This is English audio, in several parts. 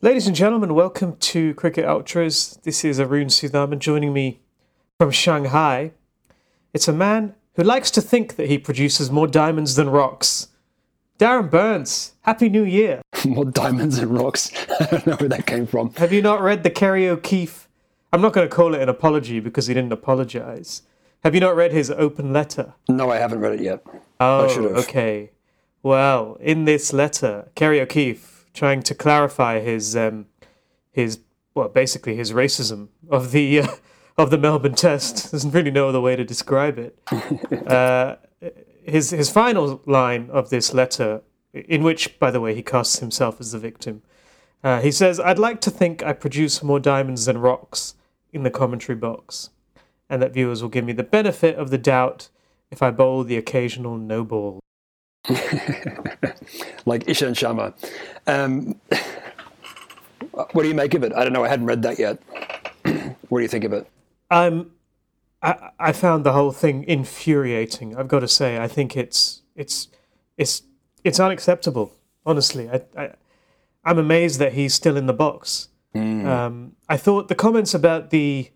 Ladies and gentlemen, welcome to Cricket Ultras. This is Arun Sudhaman joining me from Shanghai. It's a man who likes to think that he produces more diamonds than rocks. Darren Burns, Happy New Year. more diamonds than rocks. I don't know where that came from. Have you not read the Kerry O'Keefe? I'm not going to call it an apology because he didn't apologize. Have you not read his open letter? No, I haven't read it yet. Oh, okay. Well, in this letter, Kerry O'Keefe trying to clarify his um, his well, basically his racism of the uh, of the Melbourne Test. There's really no other way to describe it. uh, his his final line of this letter, in which, by the way, he casts himself as the victim. Uh, he says, "I'd like to think I produce more diamonds than rocks in the commentary box, and that viewers will give me the benefit of the doubt if I bowl the occasional no ball." like Ishant Sharma. Um, what do you make of it? I don't know. I hadn't read that yet. what do you think of it? Um, I, I found the whole thing infuriating. I've got to say, I think it's it's it's it's unacceptable. Honestly, I, I I'm amazed that he's still in the box. Mm. Um, I thought the comments about the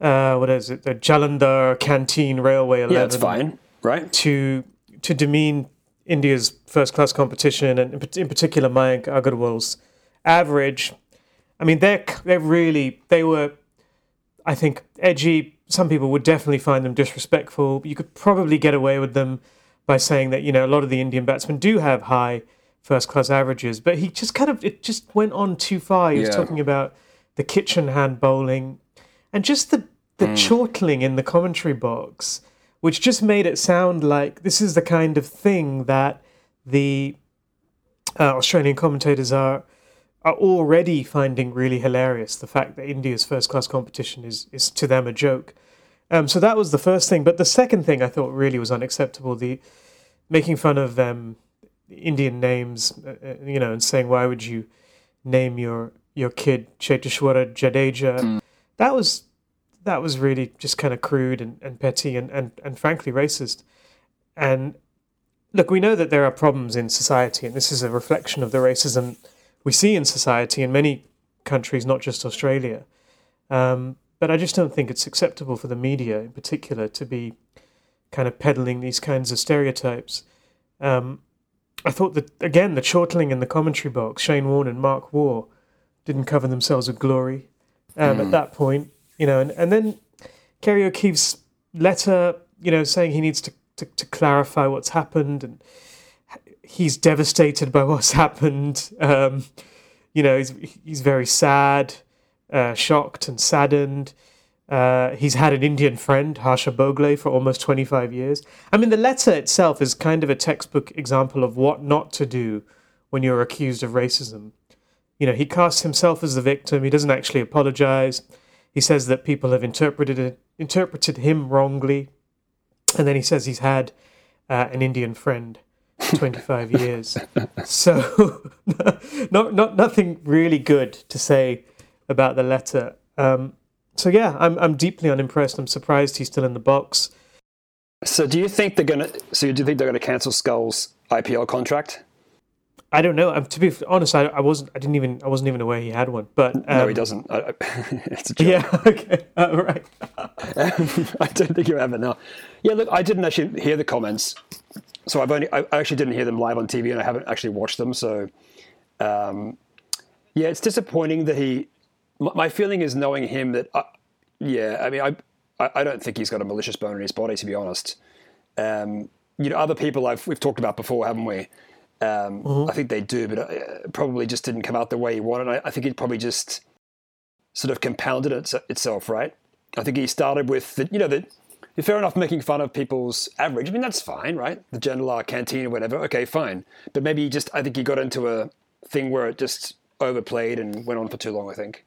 uh, what is it, the Jalandhar Canteen Railway Eleven, Yeah, it's fine, right? to to demean India's first class competition and in, particular Mayank Agarwal's average. I mean, they're they're really they were, I think, edgy. Some people would definitely find them disrespectful. You could probably get away with them by saying that you know a lot of the Indian batsmen do have high first class averages, but he just kind of it just went on too far. He was Yeah. talking about the kitchen hand bowling and just the the mm. chortling in the commentary box, which just made it sound like this is the kind of thing that the uh, Australian commentators are are already finding really hilarious. The fact that India's first class competition is is to them a joke. Um, so that was the first thing, but the second thing I thought really was unacceptable: the making fun of um, Indian names, uh, uh, you know, and saying why would you name your your kid Cheteshwara Jadeja? That was that was really just kind of crude and, and petty and, and, and frankly racist. And look, we know that there are problems in society, and this is a reflection of the racism we see in society in many countries, not just Australia. Um, but I just don't think it's acceptable for the media, in particular, to be kind of peddling these kinds of stereotypes. Um, I thought that again, the chortling in the commentary box, Shane Warne and Mark Waugh, didn't cover themselves with glory um, at that point, you know, and, and then Kerry O'Keefe's letter, you know, saying he needs to, to, to clarify what's happened and he's devastated by what's happened. Um, you know, he's, he's very sad, uh, shocked and saddened. Uh, he's had an Indian friend, Harsha Bhogle, for almost 25 years. I mean, the letter itself is kind of a textbook example of what not to do when you're accused of racism. You know, he casts himself as the victim. He doesn't actually apologize. He says that people have interpreted it, interpreted him wrongly, and then he says he's had uh, an Indian friend, for 25 years. So, not not nothing really good to say about the letter. Um, so yeah, I'm I'm deeply unimpressed. I'm surprised he's still in the box. So, do you think they're gonna? So, do you think they're gonna cancel Skull's IPL contract? I don't know. Um, to be honest, I, I wasn't. I didn't even. I wasn't even aware he had one. But um, no, he doesn't. I, I, it's a joke. Yeah. Okay. Uh, right. I don't think you ever know. Yeah, look, I didn't actually hear the comments, so I've only I I actually didn't hear them live on TV, and I haven't actually watched them. So, um, yeah, it's disappointing that he. My, my feeling is knowing him that, uh, yeah, I mean, I I I don't think he's got a malicious bone in his body, to be honest. Um, you know, other people I've we've talked about before, haven't we? Um, I think they do, but uh, probably just didn't come out the way he wanted. I, I think it probably just sort of compounded it, itself, right? I think he started with the, you know, the, fair enough making fun of people's average. I mean, that's fine, right? The general canteen or whatever. Okay, fine. But maybe he just, I think he got into a thing where it just overplayed and went on for too long, I think.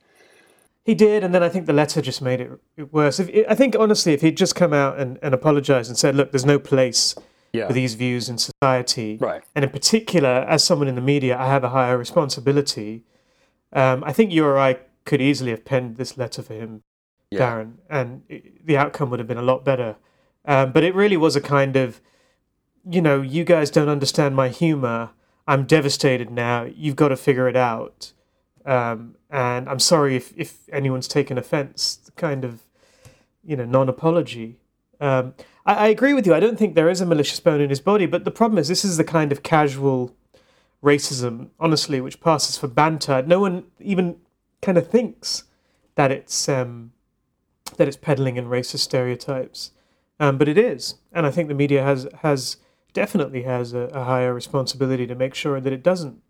He did, and then I think the letter just made it it worse. If, I think honestly, if he'd just come out and, and apologized and said, "Look, there's no place Yeah. for these views in society," Right. and in particular, as someone in the media, I have a higher responsibility. Um, I think you or I could easily have penned this letter for him, Yeah. Darren, and it, the outcome would have been a lot better. Um, but it really was a kind of, you know, you guys don't understand my humor. I'm devastated now. You've got to figure it out. Um, and I'm sorry if, if anyone's taken offence. Kind of, you know, non-apology. Um, I, I agree with you. I don't think there is a malicious bone in his body, but the problem is this is the kind of casual racism, honestly, which passes for banter. No one even kind of thinks that it's um, that it's peddling in racist stereotypes, um, but it is, and I think the media has has definitely has a, a higher responsibility to make sure that it doesn't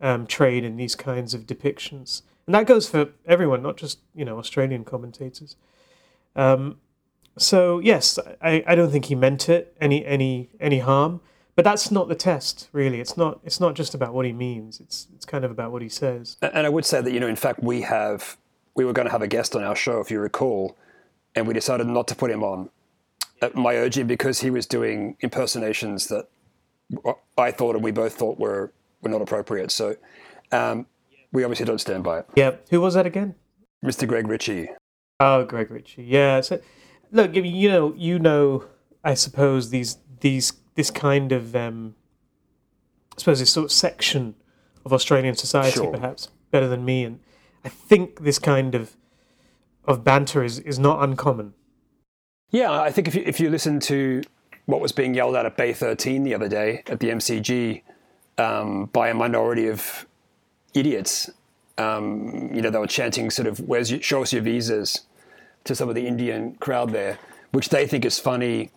um, trade in these kinds of depictions, and that goes for everyone, not just you know Australian commentators. Um, so yes, I, I don't think he meant it any any any harm, but that's not the test really. It's not it's not just about what he means. It's it's kind of about what he says. And I would say that you know, in fact, we have we were going to have a guest on our show, if you recall, and we decided not to put him on at my urging because he was doing impersonations that I thought and we both thought were were not appropriate. So um, we obviously don't stand by it. Yeah, who was that again? Mr. Greg Ritchie. Oh, Greg Ritchie. Yeah. So look, you know, you know, I suppose these these this kind of um, I suppose this sort of section of Australian society, Sure. perhaps better than me, and I think this kind of of banter is is not uncommon. Yeah, I think if you, if you listen to what was being yelled at at Bay 13 the other day at the MCG um, by a minority of idiots, um, you know, they were chanting sort of, "Where's your, show us your visas," to some of the Indian crowd there, which they think is funny.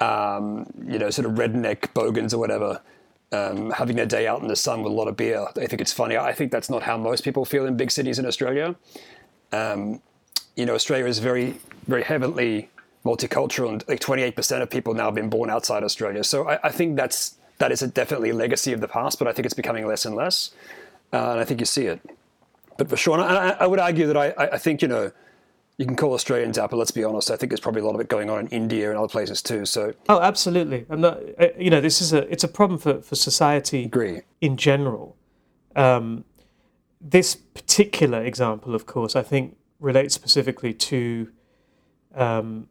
Um, you know, sort of redneck bogans or whatever, um, having their day out in the sun with a lot of beer. They think it's funny. I think that's not how most people feel in big cities in Australia. Um, you know, Australia is very, very heavily multicultural, and like 28% of people now have been born outside Australia. So I, I think that's that is a definitely a legacy of the past, but I think it's becoming less and less, uh, and I think you see it. But for sure, I, I would argue that I, I think you know, you can call Australians out, but let's be honest, I think there's probably a lot of it going on in India and other places too. So Oh, absolutely. I'm not. uh, You know, this is a it's a problem for for society agree. in general. Um, this particular example, of course, I think relates specifically to, um,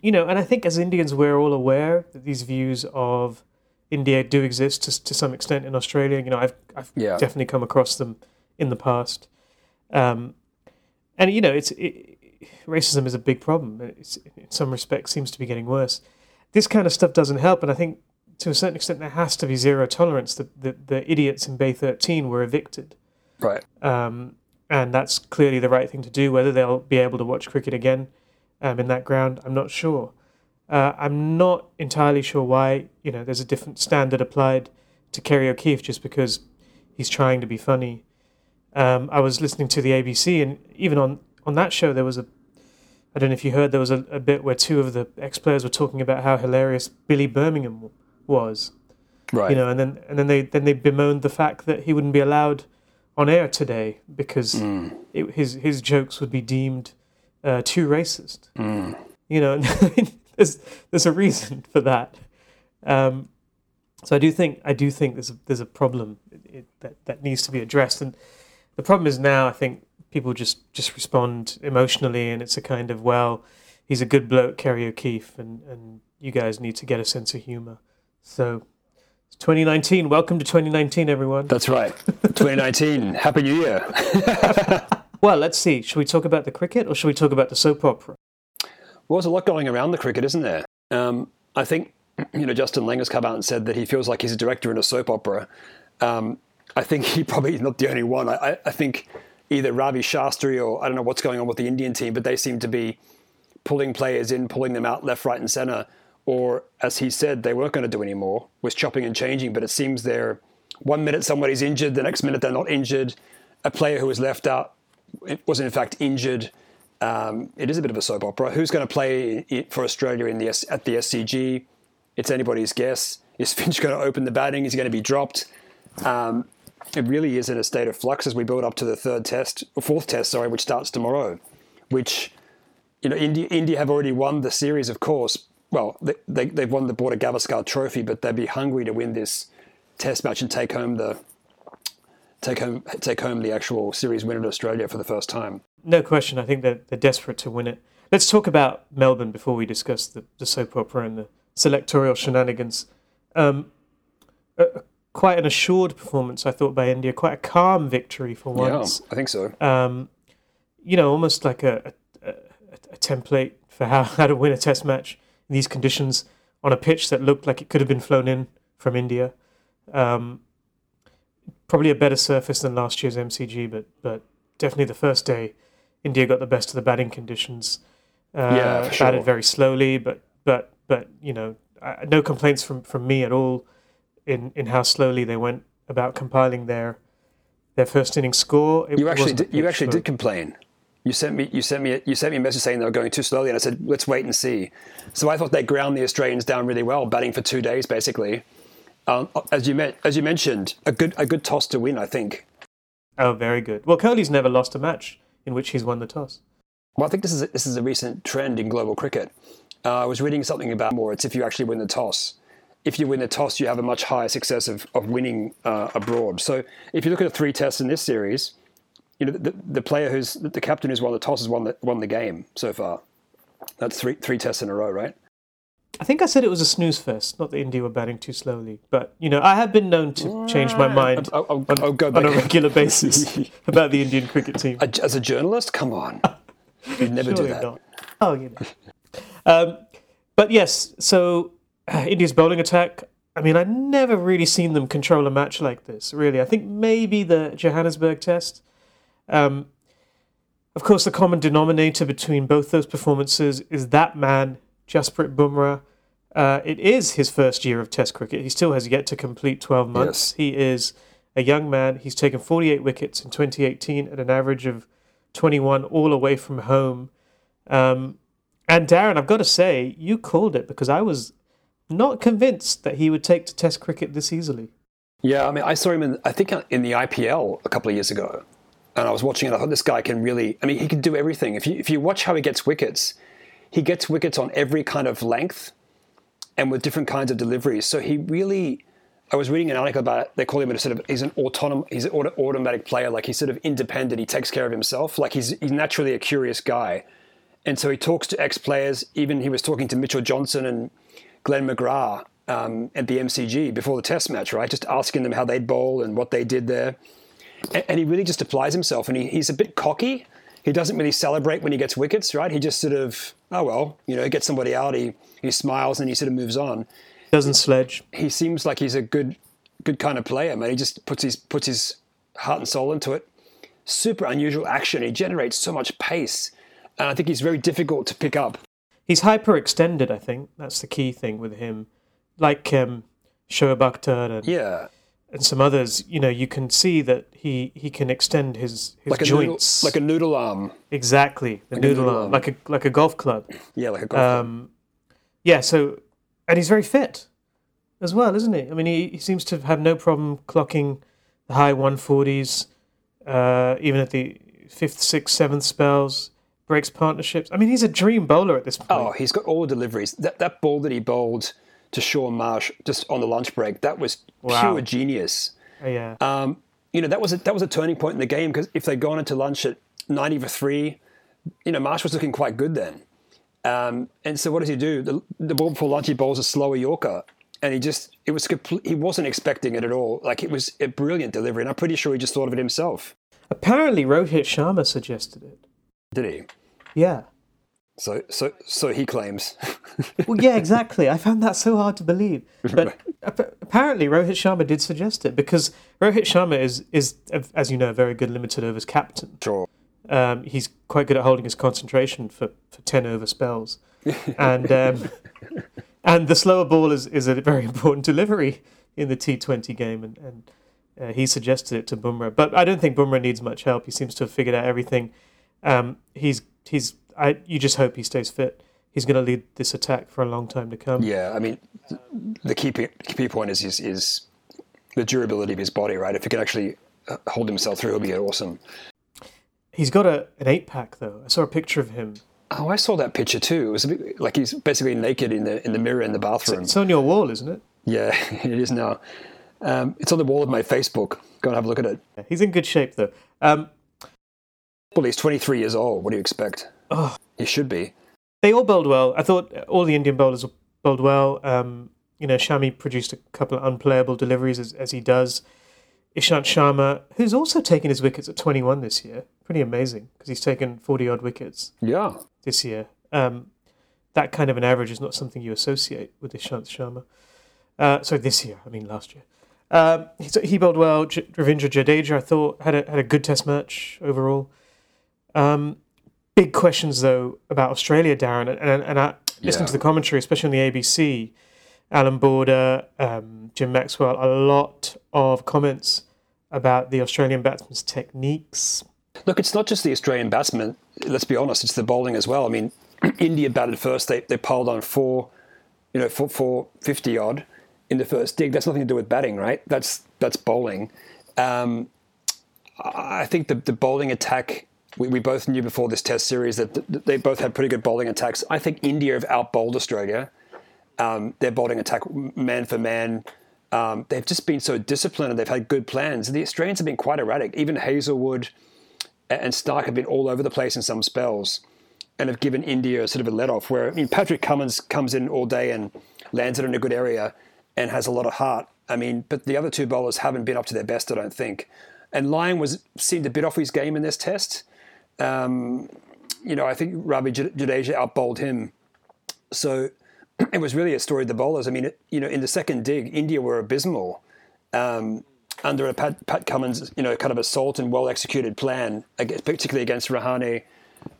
you know, and I think as Indians, we're all aware that these views of India do exist to, to some extent in Australia. You know, I've, I've Yeah. definitely come across them in the past. Um, and, you know, it's it, racism is a big problem. It's, in some respects, seems to be getting worse. This kind of stuff doesn't help. And I think to a certain extent, there has to be zero tolerance. The, the, the idiots in Bay 13 were evicted. Right. Um, and that's clearly the right thing to do. Whether they'll be able to watch cricket again um, in that ground, I'm not sure. Uh, I'm not entirely sure why you know there's a different standard applied to Kerry O'Keefe just because he's trying to be funny. Um, I was listening to the ABC, and even on on that show, there was a I don't know if you heard there was a, a bit where two of the ex players were talking about how hilarious Billy Birmingham w- was Right. you know, and then and then they then they bemoaned the fact that he wouldn't be allowed on air today because it, his his jokes would be deemed uh, too racist. You know, and there's there's a reason for that. Um, so I do think I do think there's a, there's a problem it, that that needs to be addressed, and the problem is now I think people just just respond emotionally, and it's a kind of well, he's a good bloke, Kerry O'Keefe, and and you guys need to get a sense of humor. So. 2019. Welcome to 2019, everyone. That's right. 2019. Happy New Year. Well, let's see. Should we talk about the cricket or should we talk about the soap opera? Well, there's a lot going around the cricket, isn't there? Um, I think you know Justin Lang has come out and said that he feels like he's a director in a soap opera. Um, I think he probably is not the only one. I, I, think either Ravi Shastri or I don't know what's going on with the Indian team, but they seem to be pulling players in, pulling them out left, right, and center. Or as he said, they weren't going to do any anymore, was chopping and changing. But it seems they're one minute somebody's injured, the next minute they're not injured. A player who was left out was in fact injured. Um, it is a bit of a soap opera. Who's going to play for Australia in the at the SCG? It's anybody's guess. Is Finch going to open the batting? Is he going to be dropped? Um, it really is in a state of flux as we build up to the third test, or fourth test, sorry, which starts tomorrow. Which, you know, India, India have already won the series, of course. Well, they, they, they've won the Border Gavaskar Trophy, but they'd be hungry to win this test match and take home the take home take home the actual series win in Australia for the first time. No question. I think they're, they're desperate to win it. Let's talk about Melbourne before we discuss the, the soap opera and the selectorial shenanigans. Um, quite an assured performance, I thought, by India. Quite a calm victory for Yeah, once. I think so. Um, you know, almost like a, a, a, template for how, how to win a test match in these conditions on a pitch that looked like it could have been flown in from India. Um, probably a better surface than last year's MCG, but but definitely the first day, India got the best of the batting conditions. Uh, Yeah, for sure. batted very slowly, but but but you know, I, no complaints from from me at all in in how slowly they went about compiling their their first inning score. It You actually did, you actually did complain. You sent me you sent me you sent me a message saying they were going too slowly, and I said let's wait and see. So I thought they ground the Australians down really well, batting for two days basically. Um, as you men- as you mentioned, a good a good toss to win, I think. Oh, very good. Well, Curly's never lost a match in which he's won the toss. Well, I think this is a, this is a recent trend in global cricket. Uh, I was reading something about more. It's if you actually win the toss. If you win the toss, you have a much higher success of, of winning uh, abroad. So if you look at the three tests in this series, you know the, the player who's the captain who's won the toss has won the won the game so far. That's three three tests in a row, right? I think I said it was a snooze fest, not that India were batting too slowly. But, you know, I have been known to change my mind I'll, I'll, on, I'll on a regular basis about the Indian cricket team. As a journalist, come on, you'd never do Surely that. not. Oh, you know. um, but yes, so India's bowling attack. I mean, I've never really seen them control a match like this. Really, I think maybe the Johannesburg Test. Um, of course, the common denominator between both those performances is that man, Jasprit Bumrah. Uh, it is his first year of Test cricket. He still has yet to complete 12 months. Yes. He is a young man. He's taken 48 wickets in 2018 at an average of 21 all away from home. Um, and Darren, I've got to say, you called it because I was not convinced that he would take to Test cricket this easily. Yeah, I mean, I saw him in I think uh, in the IPL a couple of years ago, and I was watching it. I thought this guy can really. I mean, he can do everything. If you if you watch how he gets wickets, he gets wickets on every kind of length, and with different kinds of deliveries. So he really. I was reading an article about it. They call him a sort of he's an autonom he's an auto, automatic player. Like he's sort of independent. He takes care of himself. Like he's he's naturally a curious guy, and so he talks to ex players. Even he was talking to Mitchell Johnson and Glenn McGrath um, at the MCG before the Test match, right? Just asking them how they'd bowl and what they did there. And, and he really just applies himself. And he, he's a bit cocky. He doesn't really celebrate when he gets wickets, right? He just sort of, oh well, you know, gets somebody out. He he smiles and he sort of moves on. Doesn't sledge. He seems like he's a good good kind of player, man. He just puts his puts his heart and soul into it. Super unusual action. He generates so much pace, and I think he's very difficult to pick up. He's hyperextended, I think. That's the key thing with him. Like um, Shoaib Akhtar and, Yeah, and some others, you know, you can see that he, he can extend his, his like a noodle, joints. like a noodle arm. exactly, the a noodle noodle arm, arm. like a like a golf club. Yeah, like a golf club. Um, yeah, so and he's very fit as well, isn't he? I mean, he, he seems to have no problem clocking the high 140s, uh, even at the fifth, sixth, seventh spells. Breaks partnerships. I mean, he's a dream bowler at this point. Oh, he's got all the deliveries. That that ball that he bowled to Shaun Marsh just on the lunch break, that was Wow. pure genius. Oh, yeah. Um, you know, that was a, that was a turning point in the game because if they'd gone into lunch at ninety for three, you know, Marsh was looking quite good then. Um, and so what does he do? The, the ball before lunch, he bowls a slower Yorker, and he just it was complete, he wasn't expecting it at all. Like it was a brilliant delivery, and I'm pretty sure he just thought of it himself. Apparently, Rohit Sharma suggested it. Did he? Yeah. So so so he claims. Well, yeah, exactly. I found that so hard to believe. But apparently, Rohit Sharma did suggest it because Rohit Sharma is, is, as you know, a very good limited overs captain. sure. Um, he's quite good at holding his concentration for, for 10 over spells. And um, and the slower ball is, is a very important delivery in the T20 game. And, and uh, he suggested it to Bumrah. But I don't think Bumrah needs much help. He seems to have figured out everything. Um, he's, he's I, you just hope he stays fit. He's going to lead this attack for a long time to come. Yeah, I mean, the key key point is, is is the durability of his body, right? If he can actually uh, hold himself through, he'll be awesome. He's got a, an eight pack, though. I saw a picture of him. Oh, I saw that picture too. It was a bit like he's basically naked in the in the mirror in the bathroom. It's on your wall, isn't it? Yeah, it is now. Um, it's on the wall of my Facebook. Go and have a look at it. He's in good shape, though. Um, Well, he's 23 years old. What do you expect? Oh. He should be. they all bowled well. I thought all the Indian bowlers bowled well. Um, you know, Shami produced a couple of unplayable deliveries as, as he does. Ishant Sharma, who's also taken his wickets at 21 this year, pretty amazing because he's taken 40 odd wickets Yeah. this year. Um, that kind of an average is not something you associate with Ishant Sharma. Uh, sorry, this year. I mean, last year. Um, he, he bowled well. J- Ravindra Jadeja, I thought, had a had a good Test match overall. Um, big questions though about Australia, Darren, and and, and I listening Yeah. to the commentary, especially on the ABC. Alan Border, um, Jim Maxwell, a lot of comments about the Australian batsman's techniques. Look, it's not just the Australian batsmen. Let's be honest; it's the bowling as well. I mean, India batted first. They they piled on four, you know, four, four fifty odd in the first dig. That's nothing to do with batting, right? That's that's bowling. Um, I I think the the bowling attack. We, we both knew before this Test series that th- th- they both had pretty good bowling attacks. I think India have outbowled Australia. Um, their bowling attack, man for man, um, they've just been so disciplined and they've had good plans. The Australians have been quite erratic. Even Hazlewood and Stark have been all over the place in some spells and have given India sort of a let off. Where, I mean, Patrick Cummins comes in all day and lands it in a good area and has a lot of heart. I mean, but the other two bowlers haven't been up to their best, I don't think. And Lyon was seemed a bit off his game in this test. Um, you know, I think Ravi Jadeja outbowled him. So it was really a story of the bowlers. I mean, it, you know, in the second dig, India were abysmal um, under a Pat, Pat Cummins, you know, kind of assault and well executed plan, particularly against Rahane,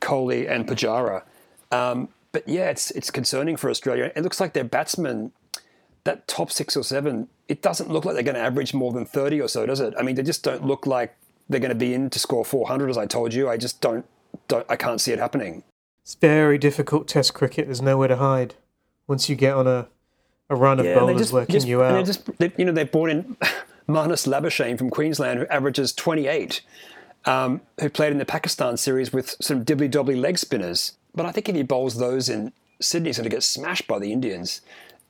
Kohli, and Pujara. Um, but yeah, it's it's concerning for Australia. It looks like their batsmen, that top six or seven, it doesn't look like they're going to average more than thirty or so, does it? I mean, they just don't look like they're going to be in to score four hundred, as I told you. I just don't, don't, I can't see it happening. It's very difficult Test cricket. There's nowhere to hide once you get on a, a run of they bowlers just- working just- you and they out. just, they, you know, they brought in Marnus Labuschagne from Queensland, who averages 28, um, who played in the Pakistan series with some dibbly dobbly leg spinners. But I think if he bowls those in Sydney, he's going to get smashed by the Indians.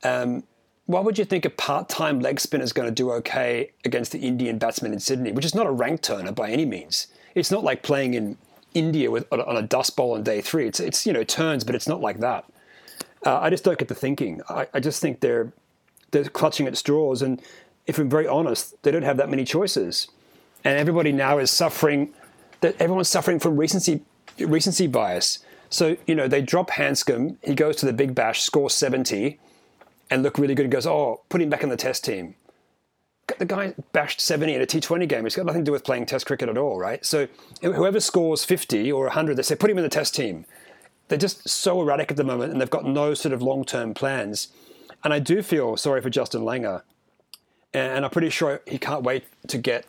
Um, why would you think a part-time leg spinner is going to do okay against the Indian batsman in Sydney, which is not a rank turner by any means? It's not like playing in India with on a, dust bowl on day three. It's it's you know turns, but it's not like that. Uh, I just don't get the thinking. I, I just think they're they're clutching at straws, and if I'm very honest, they don't have that many choices, and everybody now is suffering. That everyone's suffering from recency recency bias. So you know they drop Handscomb, he goes to the Big Bash, scores seventy, and look really good. and Goes, oh, put him back in the Test team. The guy bashed seventy in a T20 game. It's got nothing to do with playing Test cricket at all, right? So whoever scores fifty or hundred, they say put him in the Test team they're just so erratic at the moment and they've got no sort of long term plans. And I do feel sorry for Justin Langer. And I'm pretty sure he can't wait to get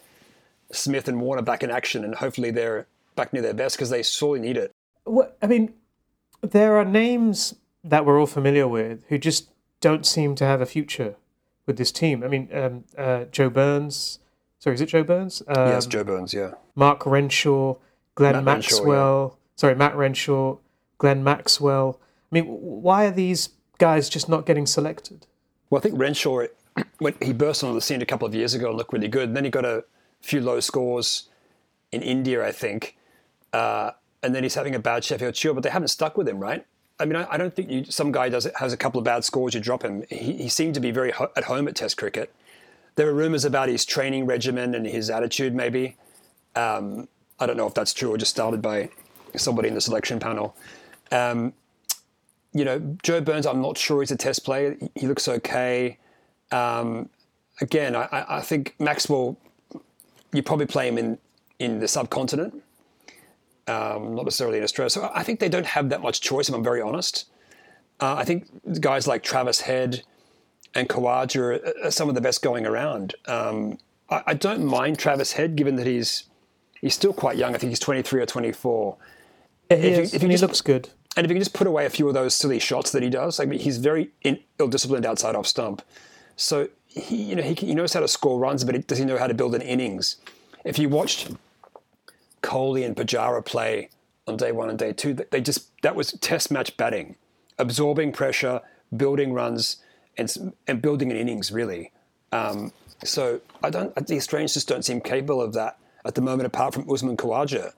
Smith and Warner back in action and hopefully they're back near their best because they sorely need it. What I mean, there are names that we're all familiar with who just don't seem to have a future with this team. I mean, um, uh, Joe Burns. Sorry, is it Joe Burns? Um, yes, Joe Burns, yeah. Mark Renshaw, Glenn Matt Renshaw, Maxwell. Sorry, Matt Renshaw, Glenn Maxwell. I mean, why are these guys just not getting selected? Well, I think Renshaw, when he burst onto the scene a couple of years ago and looked really good, and then he got a few low scores in India, I think, uh, and then he's having a bad Sheffield Shield, but they haven't stuck with him, right? I mean, I, I don't think you, some guy does has a couple of bad scores, you drop him. He, he seemed to be very ho- at home at Test cricket. There are rumours about his training regimen and his attitude, maybe. Um, I don't know if that's true or just started by somebody in the selection panel. Um, you know, Joe Burns, I'm not sure he's a test player. He- He looks okay. Um, again, I I think Maxwell, you probably play him in, in the subcontinent, um, not necessarily in Australia. So I think they don't have that much choice, if I'm very honest. Uh, I think guys like Travis Head and Khawaja are, are some of the best going around. Um, I, I don't mind Travis Head, given that he's he's still quite young. I think he's 23 or 24. He If you- if you and he just- looks good. And if you can just put away a few of those silly shots that he does, I mean, he's very in, ill-disciplined outside off stump. So he, you know, he, can, he knows how to score runs, but he, does he know how to build an innings? If you watched Kohli and Pujara play on day one and day two, they just that was test match batting, absorbing pressure, building runs, and and building an innings really. Um, so I don't. The Australians just don't seem capable of that at the moment, apart from Usman Khawaja.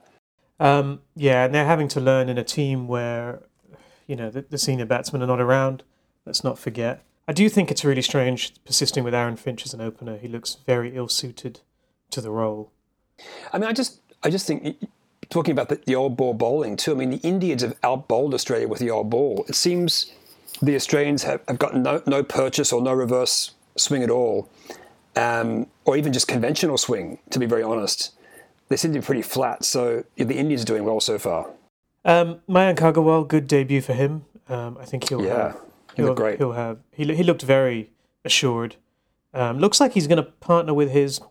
Um, yeah, and they're having to learn in a team where, you know, the, the senior batsmen are not around. Let's not forget. I do think it's really strange persisting with Aaron Finch as an opener. He looks very ill suited to the role. I mean, I just, I just think talking about the, the old ball bowling too. I mean, the Indians have outbowled Australia with the old ball. It seems the Australians have, have got no, no purchase or no reverse swing at all, um, or even just conventional swing. To be very honest, they seem to be pretty flat. So yeah, the Indians are doing well so far. Um, Mayank Agarwal, good debut for him. Um, I think he'll Yeah, have. he He'll, looked great. he'll have. He he looked very assured. Um, looks like he's going to partner with his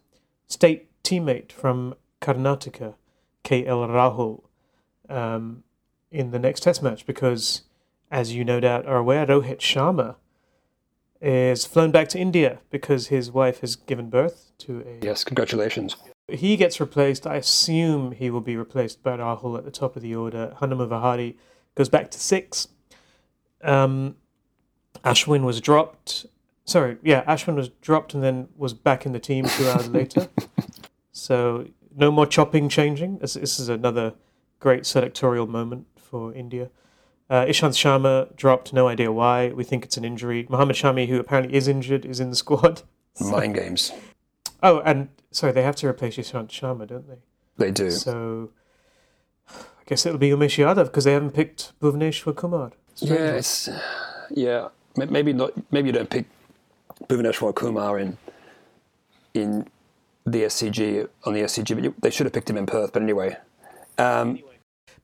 state teammate from Karnataka, K.L. Rahul, um, in the next Test match because, as you no doubt are aware, Rohit Sharma is flown back to India because his wife has given birth to a Yes, congratulations. he gets replaced. I assume he will be replaced by Rahul at the top of the order. Hanuma Vihari goes back to six. Um, Ashwin was dropped. Sorry, yeah, Ashwin was dropped and then was back in the team two hours later. So no more chopping, changing. This, this is another great selectorial moment for India. Uh, Ishant Sharma dropped, no idea why. We think it's an injury. Mohammad Shami, who apparently is injured, is in the squad. Mind games. Oh, and sorry, they have to replace Ishant Sharma, don't they? They do. So I guess it'll be Umesh Yadav because they haven't picked Bhuvneshwar Kumar. Yeah, it's yeah. Maybe not. Maybe you don't pick Bhuvneshwar Kumar in in the SCG on the SCG, but they should have picked him in Perth. But anyway, um,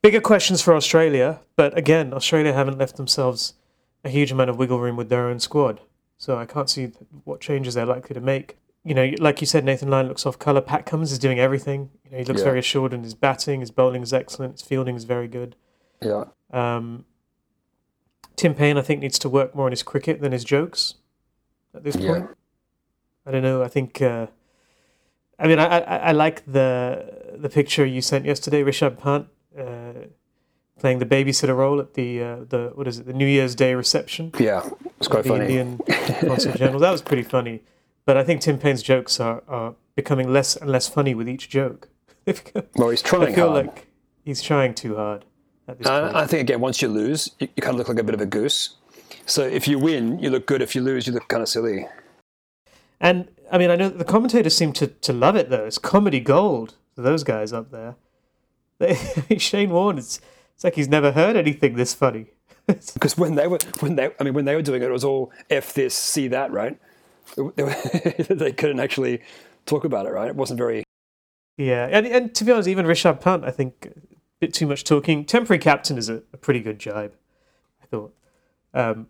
Bigger questions for Australia, but again, Australia haven't left themselves a huge amount of wiggle room with their own squad. So I can't see what changes they're likely to make. You know, like you said, Nathan Lyon looks off colour. Pat Cummins is doing everything. You know, he looks Yeah. very assured in his batting. His bowling is excellent. His fielding is very good. yeah, Um, Tim Paine, I think, needs to work more on his cricket than his jokes at this Yeah. point. I don't know. I think. Uh, I mean, I, I I like the the picture you sent yesterday, Rishabh Pant uh, playing the babysitter role at the uh, the what is it, the New Year's Day reception yeah, it's quite the funny. Indian Consul General. That was pretty funny. But I think Tim Paine's jokes are, are becoming less and less funny with each joke. Well, he's trying I feel hard. like he's trying too hard at this point. And I think again, once you lose, you, you kind of look like a bit of a goose. So if you win, you look good. If you lose, you look kind of silly. And I mean, I know the commentators seem to, to love it though. It's comedy gold for those guys up there. They, Shane Warne, it's, it's like he's never heard anything this funny. Because when they were when they I mean when they were doing it, it was all f this, see that, right? They, couldn't actually talk about it, right? It wasn't very. yeah, and and to be honest, even Rishabh Pant, I think, a bit too much talking. Temporary captain is a, a pretty good jibe, I thought. Um,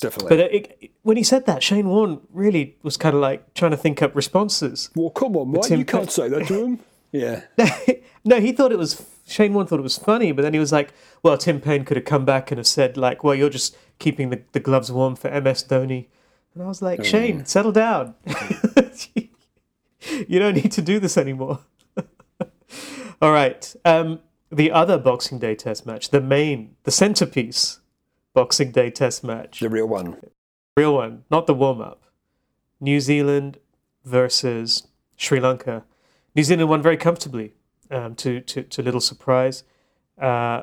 Definitely. but it, it- when he said that, Shane Warne really was kind of like trying to think up responses. well, come on. Tim You can't say that to him. Yeah. no, he thought it was Shane Warne thought it was funny, but then he was like, "Well, Tim Paine could have come back and have said like, well, you're just keeping the, the gloves warm for MS Dhoni," and I was like, "Shane, settle down. you don't need to do this anymore." All right, um, the other Boxing Day Test match, the main, the centerpiece Boxing Day Test match, The real one. real one, not the warm up. New Zealand versus Sri Lanka. New Zealand won very comfortably, um, to, to to little surprise. Uh,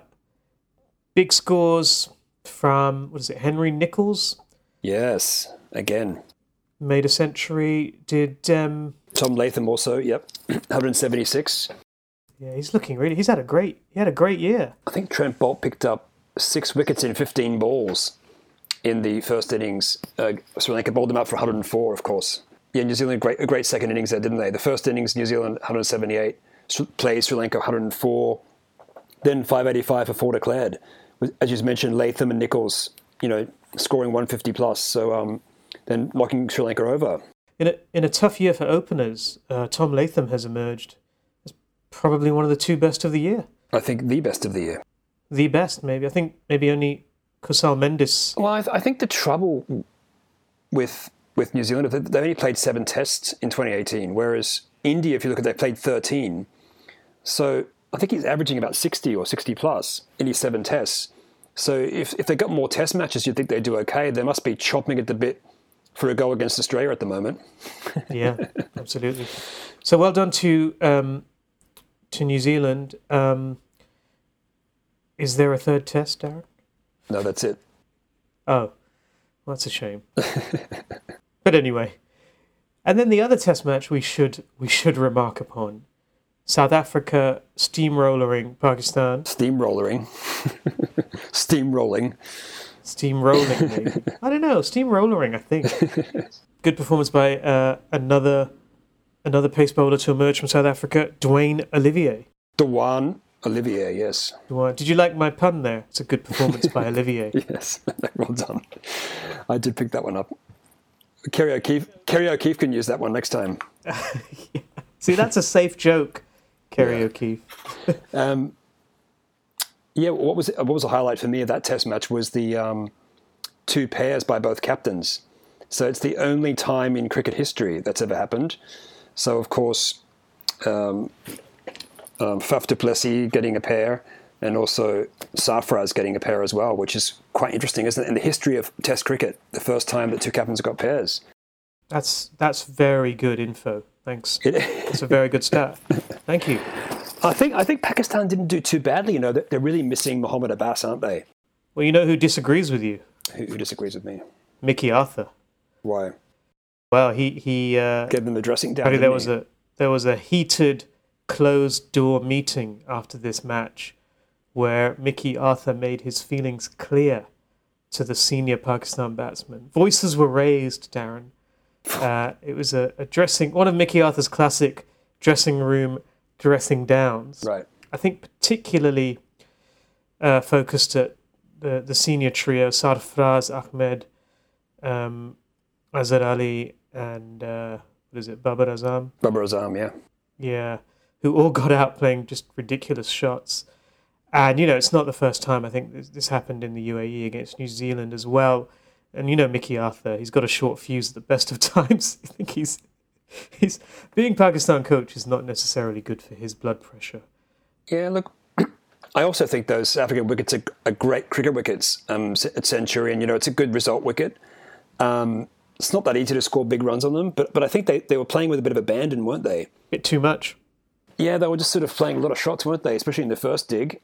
big scores from what is it? Henry Nicholls Yes. Again. made a century. Did um, Tom Latham also. Yep. 176. yeah? He's looking really. He's had a great. He had a great year. I think Trent Boult picked up six wickets in 15 balls in the first innings. Uh, Sri Lanka bowled them out for 104, of course. Yeah, New Zealand great a great second innings there, didn't they? The first innings, New Zealand 178, Sri- played Sri Lanka 104, then 585 for four declared. As you mentioned, Latham and Nicholls, you know, scoring 150 plus. So um, then knocking Sri Lanka over. In a in a tough year for openers, uh, Tom Latham has emerged as probably one of the two best of the year. I think the best of the year. The best, maybe. I think maybe only Kusal Mendis. Well, I, th- I think the trouble with with New Zealand, they- only played seven tests in 2018, whereas India, if you look at, they played 13. So I think he's averaging about 60 or 60 plus in his seven tests. So if if they got more test matches, you'd think they'd do okay. They must be chopping at the bit for a go against Australia at the moment. Yeah, absolutely. So well done to um, to New Zealand. Um, is there a third test, Darren? No, that's it. Oh, That's a shame. but anyway, and then the other Test match we should we should remark upon: South Africa steamrollering Pakistan. Steamrollering. Steamrolling. Steamrolling. maybe. I don't know. Steamrollering. I think. Good performance by uh, another another pace bowler to emerge from South Africa, Duanne Olivier. Duanne Olivier, yes. Did you like my pun there? It's a good performance by Olivier. Yes. well done. I did pick that one up. Kerry O'Keefe, Kerry O'Keefe can use that one next time. See, that's a safe joke, Kerry Yeah. O'Keefe. Um, yeah, what was what was a highlight for me of that Test match was the um, two pairs by both captains. So it's the only time in cricket history that's ever happened. So of course, um, um, Faf du Plessis getting a pair, and also Sarfraz getting a pair as well, which is quite interesting, isn't it? In the history of Test cricket, the first time that two captains got pairs. That's that's very good info. Thanks. It's a very good stat. Thank you. I think I think Pakistan didn't do too badly. You know, they're really missing Mohammed Abbas, aren't they? Well, you know who disagrees with you? Who, who disagrees with me? Mickey Arthur. Why? Well, he he. Uh, Gave them the dressing down. there was he? a there was a heated, closed door meeting after this match, where Mickey Arthur made his feelings clear to the senior Pakistan batsman. Voices were raised, Darren. Uh, it was a, a dressing one of Mickey Arthur's classic dressing room dressing downs. right. I think particularly uh, focused at the, the senior trio, Sarfraz Ahmed, um, Azhar Ali, and uh, what is it, Babar Azam? Babar Azam, yeah. Yeah, who all got out playing just ridiculous shots. And, you know, it's not the first time. I think this, this happened in the UAE against New Zealand as well. And, you know, Mickey Arthur, he's got a short fuse at the best of times. I think he's, he's being Pakistan coach is not necessarily good for his blood pressure. Yeah, look, I also think those African wickets are, are great cricket wickets um, at Centurion. You know, it's a good result wicket. Um, it's not that easy to score big runs on them, but but I think they, they were playing with a bit of abandon, weren't they? A Bit too much. Yeah, they were just sort of playing a lot of shots, weren't they? Especially in the first dig.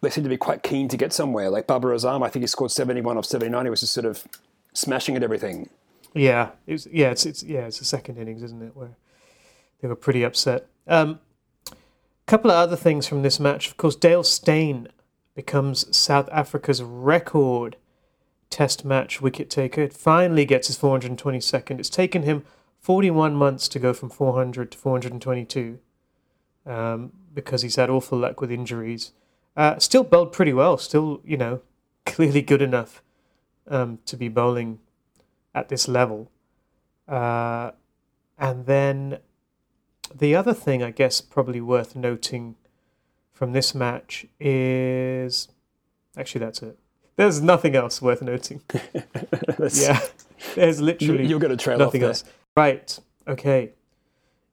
They seemed to be quite keen to get somewhere. Like Babar Azam, I think he scored 71 off 79. He was just sort of smashing at everything. Yeah, it was, yeah, it's, it's yeah, it's the second innings, isn't it, where they were pretty upset. Um, a couple of other things from this match, of course, Dale Steyn becomes South Africa's record Test match wicket taker. It finally gets his 422nd. It's taken him 41 months to go from 400 to 422 um, because he's had awful luck with injuries. Uh, still bowled pretty well. Still, you know, clearly good enough um, to be bowling at this level. Uh, and then the other thing, I guess, probably worth noting from this match is actually that's it. There's nothing else worth noting. Yeah, there's literally You're going to trail nothing else. Right. Okay.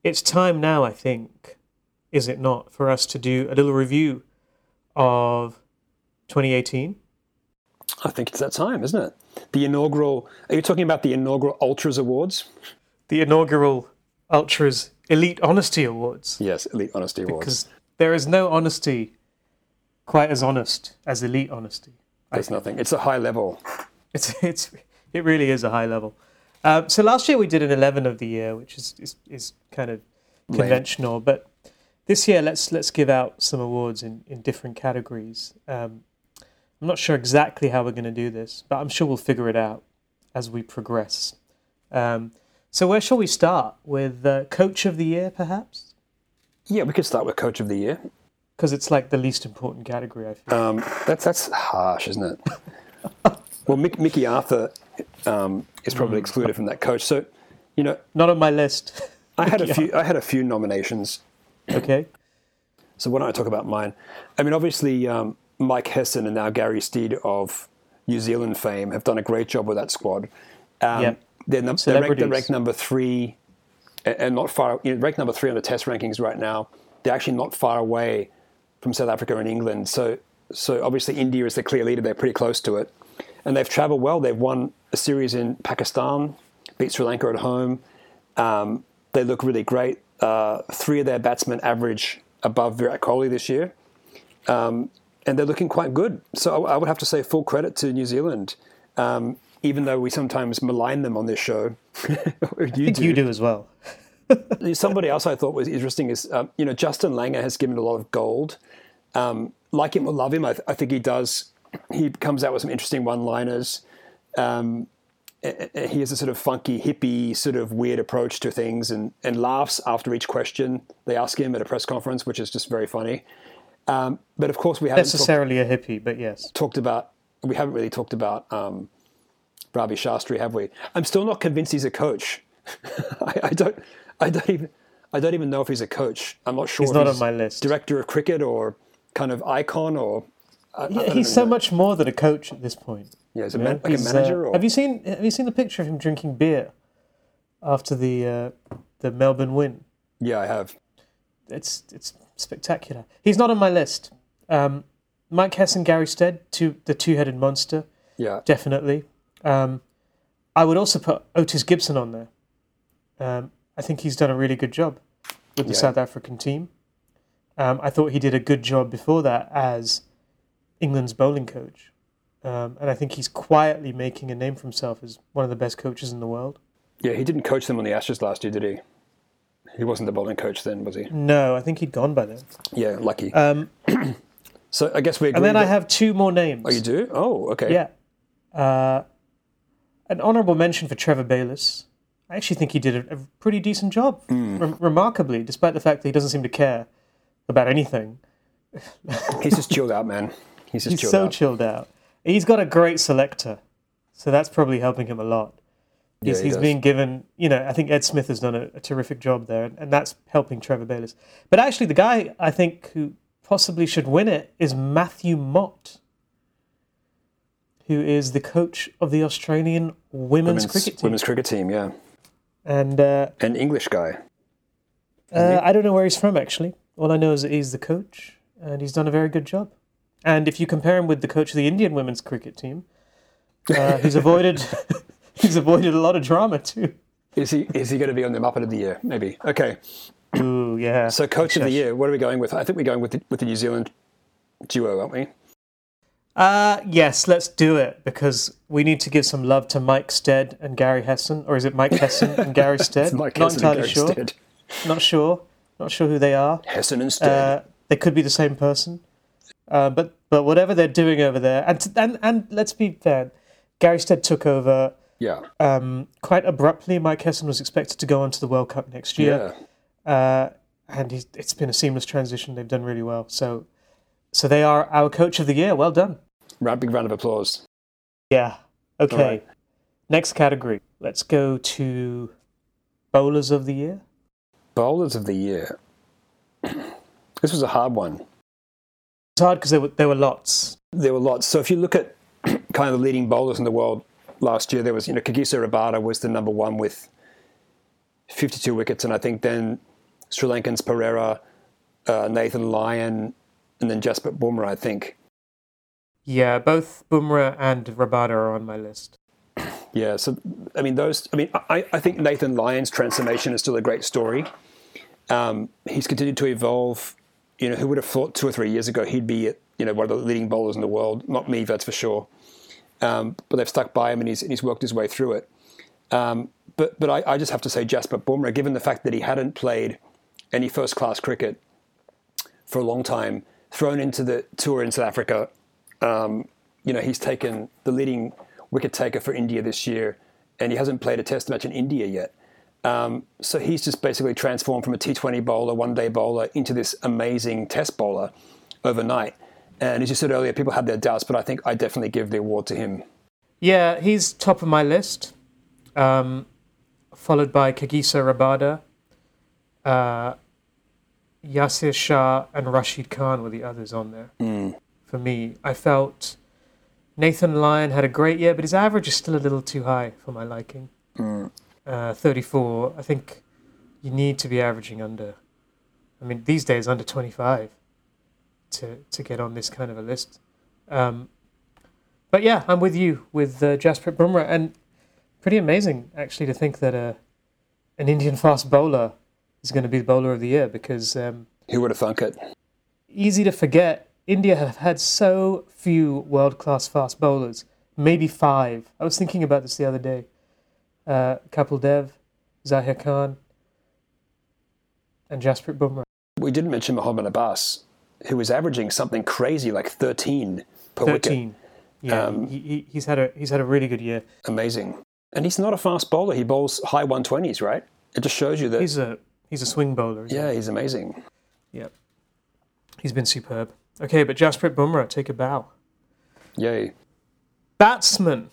It's time now, I think, is it not, for us to do a little review of 2018? I think it's that time, isn't it? The inaugural. Are you talking about the inaugural Ultras Awards? The inaugural Ultras Elite Honesty Awards. Yes, Elite Honesty Awards. Because there is no honesty quite as honest as elite honesty. There's nothing. It's a high level. It's it's it really is a high level. Um, so last year we did an eleven of the year, which is is, is kind of Lame. conventional. But this year, let's let's give out some awards in, in different categories. Um, I'm not sure exactly how we're going to do this, but I'm sure we'll figure it out as we progress. Um, so where shall we start with uh, coach of the year, perhaps? Yeah, we could start with Coach of the Year. Because it's like the least important category. I feel. Um, that's that's harsh, isn't it? well, Mick, Mickey Arthur um, is probably excluded from that coach. So, you know, Not on my list. I had a few. I had a few nominations. Okay. So why don't I talk about mine? I mean, obviously, um, Mike Hesson and now Gary Stead of New Zealand fame have done a great job with that squad. Um, Yep. They're, num- they're, ranked, they're ranked number three, and not far. You know, ranked number three on the Test rankings right now. They're actually not far away from South Africa and England. So, so obviously India is the clear leader. They're pretty close to it, and they've travelled well. They've won a series in Pakistan, beat Sri Lanka at home. Um, they look really great. Uh, three of their batsmen average above Virat Kohli this year, um, and they're looking quite good. So I, I would have to say full credit to New Zealand. Um, even though we sometimes malign them on this show. you I think do. you do as well. Somebody else I thought was interesting is, um, you know, Justin Langer has given a lot of gold. Um, like him or love him, I, th- I think he does. He comes out with some interesting one-liners. Um, he has a sort of funky, hippie, sort of weird approach to things, and and laughs after each question they ask him at a press conference, which is just very funny. Um, but of course, we haven't talked, Necessarily a hippie, but yes. talked about. We haven't really talked about um, Ravi Shastri, have we? I'm still not convinced he's a coach. I, I don't. I don't even. I don't even know if he's a coach. I'm not sure. He's not on my list. Director of cricket or kind of icon or. I, I he's so know. much more than a coach at this point. Yeah, a you man, like a uh, manager. or, Have you seen Have you seen the picture of him drinking beer after the uh, the Melbourne win? yeah, I have. It's it's spectacular. He's not on my list. Um, Mike Hesson Gary Stead, two the two headed monster, Yeah, definitely. Um, I would also put Otis Gibson on there. Um, I think he's done a really good job with the Yeah. South African team. Um, I thought he did a good job before that as England's bowling coach. Um, and I think he's quietly making a name for himself as one of the best coaches in the world. yeah. He didn't coach them on the Ashes last year, did he? He wasn't the bowling coach then, was he? No, I think he'd gone by then. Yeah, lucky. Um, so I guess we and then I have two more names. Oh, you do? Oh, okay. Yeah. Uh, an honourable mention for Trevor Bayliss. I actually think he did a, a pretty decent job, Hmm. rem- remarkably, despite the fact that he doesn't seem to care about anything. He's just chilled out, man. He's just chilled out. He's chilled so out. chilled out. He's got a great selector, so that's probably helping him a lot. He's, Yeah, he he's being given, you know, I think Ed Smith has done a, a terrific job there, and that's helping Trevor Bayliss. But actually, the guy I think who possibly should win it is Matthew Mott, who is the coach of the Australian women's, Women's, cricket team. women's cricket team, yeah. And uh, An English guy. uh, I don't know where he's from actually. All I know is that he's the coach, and he's done a very good job. And if you compare him with the coach of the Indian women's cricket team, uh, he's avoided he's avoided a lot of drama too. Is he is he going to be on the Muppet of the Year? Maybe. Okay. Ooh, yeah. So coach of the year. What are we going with? I think we're going with the, with the New Zealand duo, aren't we? Uh, yes, let's do it because we need to give some love to Mike Stead and Gary Hesson, or is it Mike Hesson and Gary Stead? It's Mike Not Hesson and entirely Gary sure. Stead. Not sure. Not sure who they are. Hessen instead. Uh, they could be the same person. Uh, but but whatever they're doing over there, and and and let's be fair, Gary Stead took over yeah. um, quite abruptly. Mike Hesson was expected to go on to the World Cup next year, Yeah. uh, and he's, it's been a seamless transition. They've done really well. So so they are our coach of the year. Well done. Round, big round of applause. Yeah. Okay. Right. Next category. Let's go to bowlers of the year. Bowlers of the year. This was a hard one. It's hard because there were there were lots. There were lots. So if you look at kind of the leading bowlers in the world last year, there was, you know, Kagiso Rabada was the number one with 52 wickets. And I think then Sri Lankans Perera, uh, Nathan Lyon, and then Jasprit Bumrah, I think. Yeah, both Bumrah and Rabada are on my list. Yeah, so I mean, those. I mean, I, I think Nathan Lyon's transformation is still a great story. Um, he's continued to evolve. You know, who would have thought two or three years ago he'd be, you know, one of the leading bowlers in the world? Not me, that's for sure. Um, but they've stuck by him, and he's and he's worked his way through it. Um, but but I, I just have to say, Jasprit Bumrah, given the fact that he hadn't played any first class cricket for a long time, thrown into the tour in South Africa, um, you know, he's taken the leading wicket taker for India this year, and he hasn't played a test match in India yet. Um, so he's just basically transformed from a T20 bowler, one day bowler, into this amazing test bowler overnight. And as you said earlier, people had their doubts, but I think I definitely give the award to him. Yeah, he's top of my list. Um, followed by Kagiso Rabada, uh, Yasir Shah, and Rashid Khan were the others on there. For me, I felt Nathan Lyon had a great year, but his average is still a little too high for my liking. Uh, 34. I think you need to be averaging under. I mean, these days under 25 to to get on this kind of a list. Um, but yeah, I'm with you with uh, Jasprit Bumrah, and pretty amazing actually to think that uh, an Indian fast bowler is going to be the bowler of the year because um, Who would have thunk it? easy to forget. India have had so few world class fast bowlers, maybe five. I was thinking about this the other day. Uh, Kapil Dev, Zaheer Khan, and Jasprit Bumrah. We didn't mention Mohammad Abbas, who was averaging something crazy like 13 per wicket. Thirteen. Yeah, Um, he, he, he's had a he's had a really good year. Amazing. And he's not a fast bowler. He bowls high 120s, right? It just shows you that. He's a he's a swing bowler. isn't yeah, he's amazing. he? yeah. He's been superb. Okay, but Jasprit Bumrah, take a bow. Yay. Batsman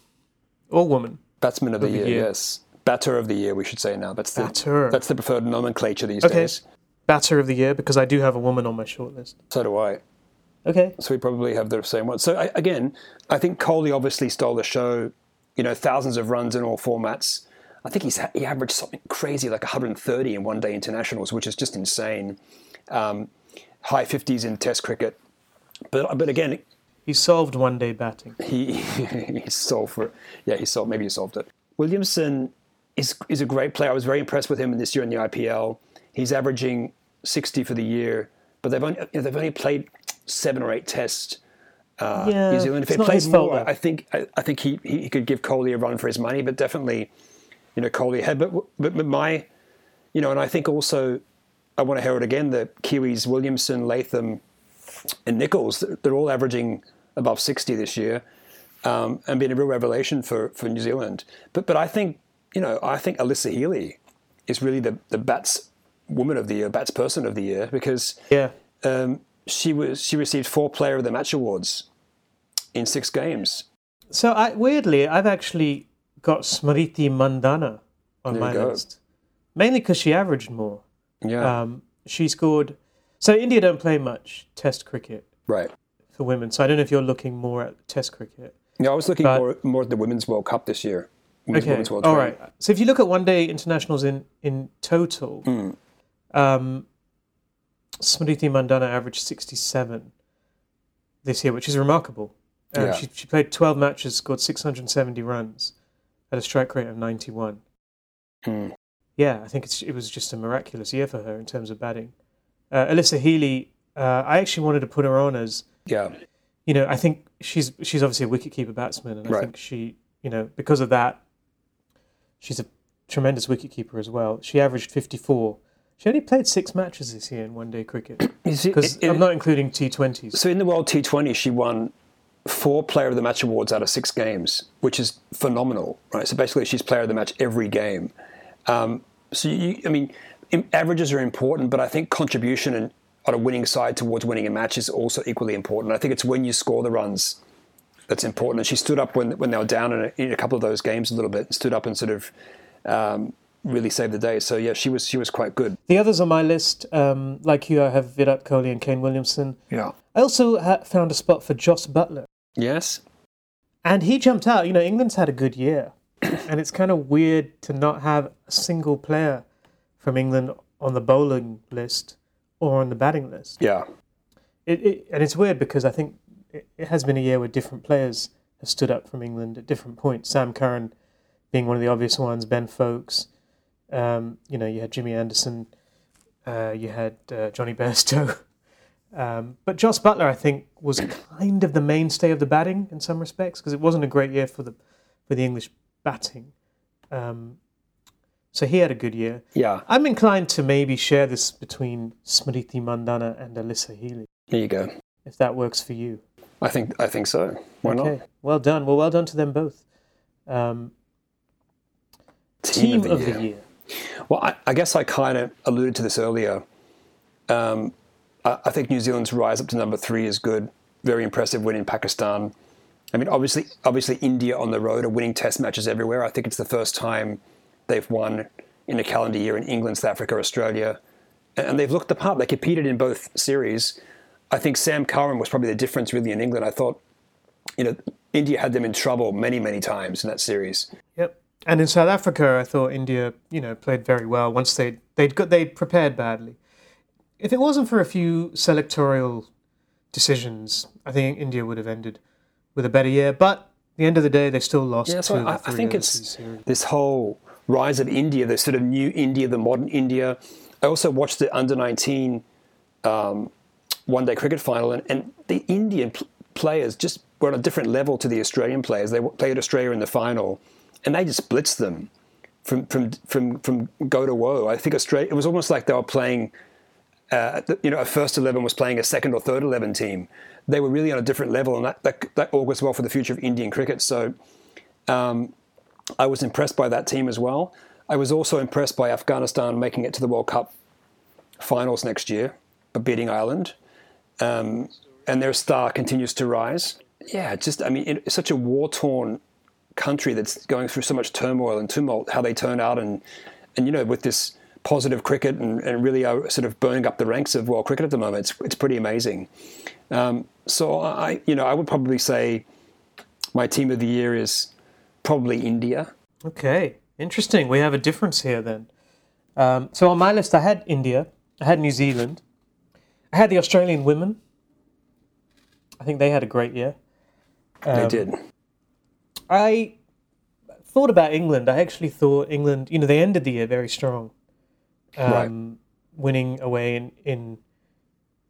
or woman, Batsman of the, Of the year, year. yes. Batter of the year, we should say now. That's the, batter. that's the preferred nomenclature these Okay. days. batter of the year because I do have a woman on my shortlist. So do I. Okay. So we probably have the same one. So I, again, I think Kohli obviously stole the show. You know, thousands of runs in all formats. I think he's he averaged something crazy like 130 in one day internationals, which is just insane. Um, high 50s in Test cricket. But but again, He solved one day batting. he he solved for yeah he solved maybe he solved it. Williamson is is a great player. I was very impressed with him this year in the IPL. He's averaging 60 for the year, but they've only you know, they've only played seven or eight tests. Uh, Yeah, New Zealand. If it's they not his played fault, more. I think I, I think he, he could give Kohli a run for his money. But definitely, you know, Kohli had. But, but but my, you know, and I think also I want to hear it again. The Kiwis, Williamson, Latham, and Nicholls, they're all averaging above 60 this year um, and been a real revelation for, for New Zealand. But but I think, you know, I think Alyssa Healy is really the, the bats woman of the year, bats person of the year, because Yeah. um, she was she received four player of the match awards in six games. So I weirdly, I've actually got Smriti Mandhana on There my list, mainly because she averaged more. Yeah. Um, she scored. So India don't play much Test cricket right. For women. So I don't know if you're looking more at Test cricket. Yeah, I was looking But- more more at the Women's World Cup this year. Women's, Okay. Women's World All right. So if you look at one day internationals in in total, Hmm. um, Smriti Mandhana averaged 67 this year, which is remarkable. Um, Yeah. she, she played 12 matches, scored 670 runs at a strike rate of 91. Hmm. Yeah, I think it's, it was just a miraculous year for her in terms of batting. Uh, Alyssa Healy, uh, I actually wanted to put her on as Yeah. you know, I think she's she's obviously a wicketkeeper batsman, and I Right. think she, you know, because of that, she's a tremendous wicketkeeper as well. She averaged 54. She only played six matches this year in one day cricket because I'm not including T20s. So in the World T20, she won four Player of the Match awards out of six games, which is phenomenal, right? So basically, she's Player of the Match every game. Um, so you, I mean, averages are important, but I think contribution and on a winning side towards winning a match is also equally important. I think it's when you score the runs that's important. And she stood up when when they were down in a, in a couple of those games a little bit, stood up and sort of um, really saved the day. So yeah, she was she was quite good. The others on my list, um, like you, I have Virat Kohli and Kane Williamson. Yeah. I also ha- found a spot for Jos Buttler, Yes. and he jumped out. You know, England's had a good year, and it's kind of weird to not have a single player from England on the bowling list or on the batting list. Yeah. It, it and it's weird because I think it, it has been a year where different players have stood up from England at different points. Sam Curran being one of the obvious ones. Ben Foakes. Um, you know, you had Jimmy Anderson. Uh, you had uh, Jonny Bairstow. Um, but Jos Buttler, I think, was kind of the mainstay of the batting in some respects because it wasn't a great year for the for the English batting. Um, so he had a good year. Yeah. I'm inclined to maybe share this between Smriti Mandhana and Alyssa Healy, There you go. if that works for you. I think I think so. Why not? Okay, well done. Well, well done to them both. Um, team, of, the, year. Well, I, I guess I kind of alluded to this earlier. Um, I, I think New Zealand's rise up to number three is good. Very impressive win in Pakistan. I mean, obviously, obviously, India on the road are winning Test matches everywhere. I think it's the first time they've won in a calendar year in England, South Africa, Australia, and, they've looked the part. They competed in both series. I think Sam Curran was probably the difference really in England. I thought, you know, India had them in trouble many, many times in that series. Yep. And in South Africa, I thought India, you know, played very well. Once they they'd got they prepared badly. If it wasn't for a few selectorial decisions, I think India would have ended with a better year. But at the end of the day, they still lost Yeah, so I, I think it's series. this whole rise of India, the sort of new India, the modern India. I also watched the under 19 um, one day cricket final, and, and the Indian pl- players just were on a different level to the Australian players. They played Australia in the final, and they just blitzed them from from from from go to woe. I think Australia. It was almost like they were playing. Uh, you know, a first eleven was playing a second or third eleven team. They were really on a different level, and that that, that augurs well for the future of Indian cricket. So, um, I was impressed by that team as well. I was also impressed by Afghanistan making it to the World Cup finals next year, but beating Ireland, um, and their star continues to rise. Yeah, just I mean, it's such a war torn country that's going through so much turmoil and tumult, how they turn out and and you know with this positive cricket and, and really are sort of burning up the ranks of world cricket at the moment. It's, it's pretty amazing. Um, so I you know I would probably say my team of the year is probably India. Okay, interesting. We have a difference here then. Um, so on my list, I had India, I had New Zealand, I had the Australian women. I think they had a great year. Um, they did. I thought about England. I actually thought England, you know, they ended the year very strong, um, right. winning away in, in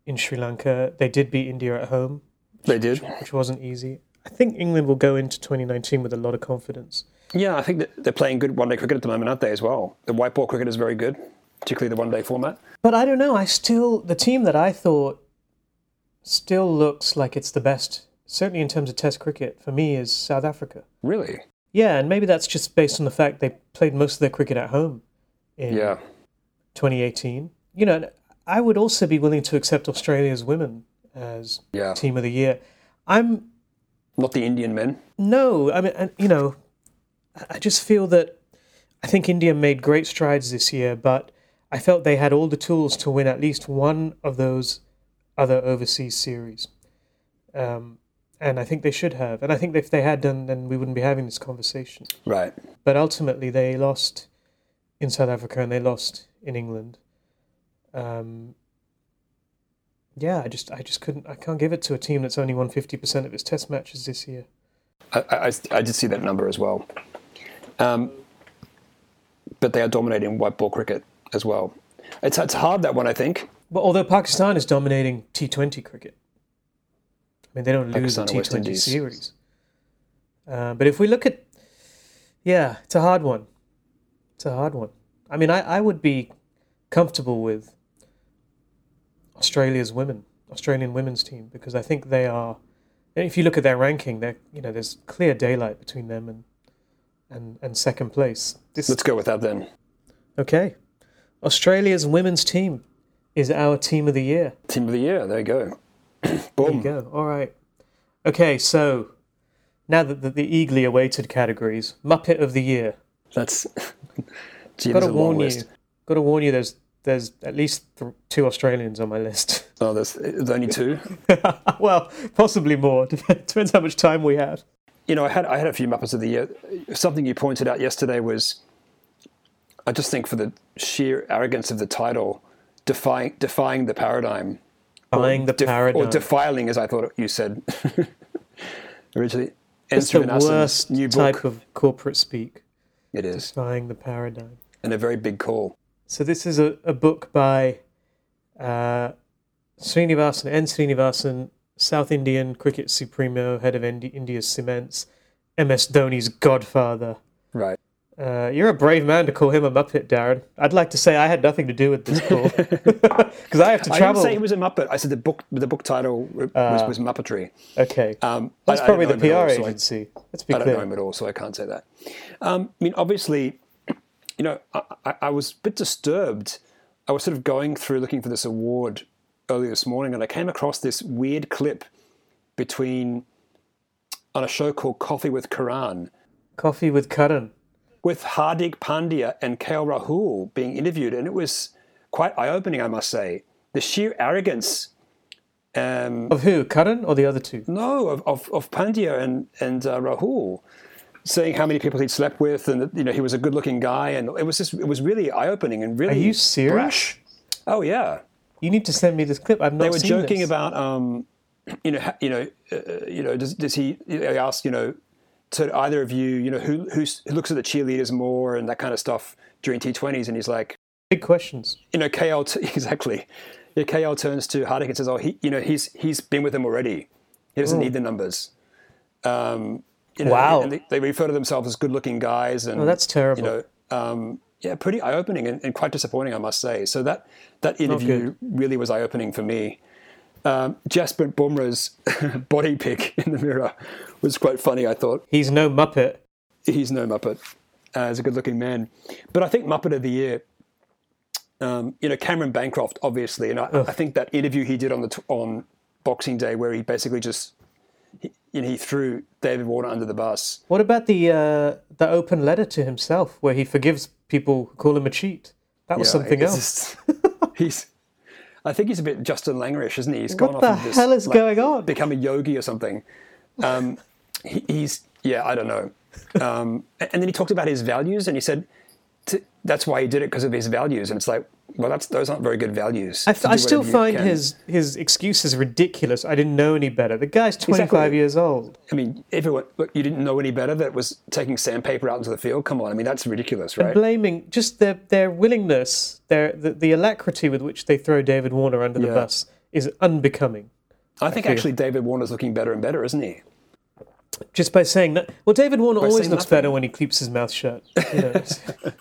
in Sri Lanka. They did beat India at home. Which, they did, which wasn't easy. I think England will go into 2019 with a lot of confidence. Yeah, I think they're playing good one day cricket at the moment, aren't they, as well? The white ball cricket is very good, particularly the one day format. But I don't know. I still, the team that I thought still looks like it's the best certainly in terms of Test cricket, for me, is South Africa. Really? Yeah, and maybe that's just based on the fact they played most of their cricket at home in yeah. 2018. You know, I would also be willing to accept Australia's women as yeah. team of the year. I'm not the Indian men. No, I mean, you know, I just feel that I think India made great strides this year, but I felt they had all the tools to win at least one of those other overseas series. Um, and I think they should have. And I think if they had done, then we wouldn't be having this conversation. Right. But ultimately, they lost in South Africa and they lost in England. Um, yeah, I just, I just couldn't, I can't give it to a team that's only won fifty percent of its Test matches this year. I, I, I did see that number as well. Um, but they are dominating white ball cricket as well. It's it's hard that one, I think. But although Pakistan is dominating T Twenty cricket. I mean, they don't lose the T20 series. Uh, but if we look at, yeah, it's a hard one. It's a hard one. I mean, I, I would be comfortable with Australia's women, Australian women's team, because I think they are. If you look at their ranking, they you know there's clear daylight between them and and, and second place. This, Let's go with that then. Okay, Australia's women's team is our team of the year. Team of the year. There you go. Boom. There you go. All right. Okay, so now that the, the eagerly awaited categories, Muppet of the Year. That's. Gee, Got to warn you. Got to warn you. There's there's at least th- two Australians on my list. Oh, there's, there's only two. well, possibly more. Depends how much time we have. You know, I had I had a few Muppets of the Year. Something you pointed out yesterday was, I just think for the sheer arrogance of the title, defying defying the paradigm Defying the def- paradigm. Or defiling, as I thought you said originally. It's the worst new book. type of corporate speak. It is. Defying the paradigm. And a very big call. So this is a, a book by uh, Srinivasan, N. Srinivasan, South Indian cricket supremo, head of Indi- India's cements, MS Dhoni's godfather. Right. Uh, you're a brave man to call him a Muppet, Darren. I'd like to say I had nothing to do with this call because I have to travel. I didn't say he was a Muppet. I said the book. The book title was, uh, was Muppetry. Okay, um, that's I, probably I the PR all, agency. So I, Let's be I clear. don't know him at all, so I can't say that. Um, I mean, obviously, you know, I, I was a bit disturbed. I was sort of going through looking for this award early this morning, and I came across this weird clip between on a show called Coffee with Karan. Coffee with Karan with Hardik Pandya and KL Rahul being interviewed, and it was quite eye-opening, I must say. The sheer arrogance um, of who, Karan or the other two? No, of of, of Pandya and and uh, Rahul, saying how many people he'd slept with, and you know he was a good-looking guy, and it was just it was really eye-opening and really. Are you serious? Brash. Oh yeah. You need to send me this clip. I've not. They were joking this. about, um, you know, you know, uh, you know. Does, does he? They asked, you know, to either of you, you know, who who looks at the cheerleaders more and that kind of stuff during T20s? And he's like, big questions. You know, KL t- exactly. Yeah, KL turns to Hardik and says, "Oh, he, you know, he's he's been with them already. He doesn't Ooh. need the numbers." Um, you know, Wow. and they, they refer to themselves as good-looking guys, and Oh, that's terrible. You know, um, yeah, pretty eye-opening and, and quite disappointing, I must say. So that that interview really was eye-opening for me. Um, Jasprit Bumrah's body pic in the mirror was quite funny. I thought He's no Muppet. he's no Muppet. Uh, he's a good-looking man, but I think Muppet of the Year. Um, you know, Cameron Bancroft, obviously, and I, I think that interview he did on the t- on Boxing Day, where he basically just you know, he threw David Warner under the bus. What about the uh, the open letter to himself where he forgives people who call him a cheat? That was Yeah, something else. just- he's, I think he's a bit Justin Langerish, isn't he? He's gone What off the of this, hell is like, going on? Become a yogi or something. Um, he, he's yeah, I don't know. Um, and then he talked about his values, and he said that's why he did it because of his values. And it's like, well, that's those aren't very good values. I, to I still find can. his his excuses ridiculous. I didn't know any better. The guy's 25 Exactly. years old. I mean, everyone. Look, you didn't know any better that was taking sandpaper out into the field. Come on, I mean, that's ridiculous, right? And Blaming just their their willingness, their the, the alacrity with which they throw David Warner under the Yeah. bus is unbecoming. I think actually David Warner's looking better and better, isn't he? Just by saying that, well, David Warner always looks nothing. better when he keeps his mouth shut. You know,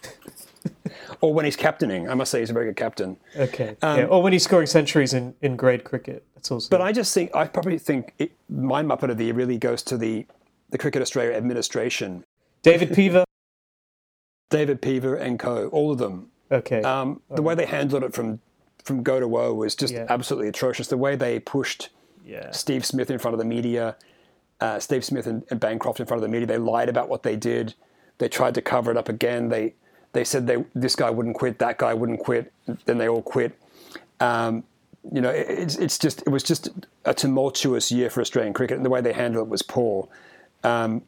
Or when he's captaining, I must say he's a very good captain. okay, yeah. Or when he's scoring centuries in, in grade cricket. That's also. Um, But I just think I probably think it, my Muppet of the Year really goes to the the Cricket Australia administration, David Peever. David Peever and co, all of them. Okay. Um, the way they handled it from from go to woe was just Yeah. absolutely atrocious. The way they pushed yeah. Steve Smith in front of the media, uh, Steve Smith and, and Bancroft in front of the media. They lied about what they did. They tried to cover it up again. They they said they this guy wouldn't quit, that guy wouldn't quit. Then they all quit. Um, you know, it, it's it's just it was just a tumultuous year for Australian cricket, and the way they handled it was poor. Um,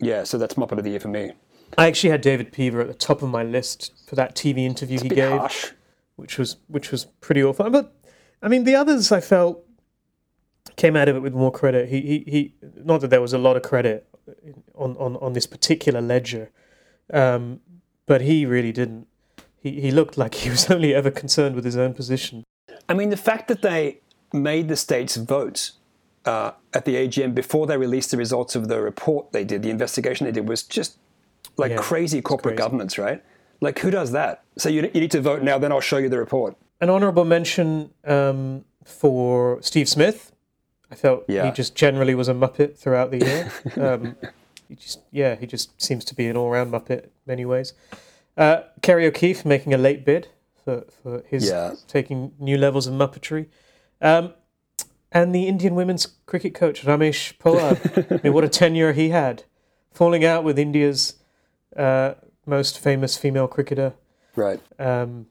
yeah, so that's Muppet of the Year for me. I actually had David Peever at the top of my list for that TV interview he Bit gave. harsh. which was which was pretty awful. But I mean, the others I felt came out of it with more credit. He he, he not that there was a lot of credit on on, on this particular ledger, um, but he really didn't. He he looked like he was only ever concerned with his own position. I mean, the fact that they made the states vote uh, at the AGM before they released the results of the report they did, the investigation they did, was just like Yeah, crazy corporate crazy. governance, right? Like, who does that? So you, you need to vote now, then I'll show you the report. An honourable mention um, for Steve Smith. I felt he just generally was a muppet throughout the year. Um, he just yeah, he just seems to be an all-round muppet in many ways. Uh, Kerry O'Keefe making a late bid for, for his Yeah. taking new levels of muppetry. Um, and the Indian women's cricket coach Ramesh Pawar. I mean, what a tenure he had, falling out with India's uh, most famous female cricketer Right. um,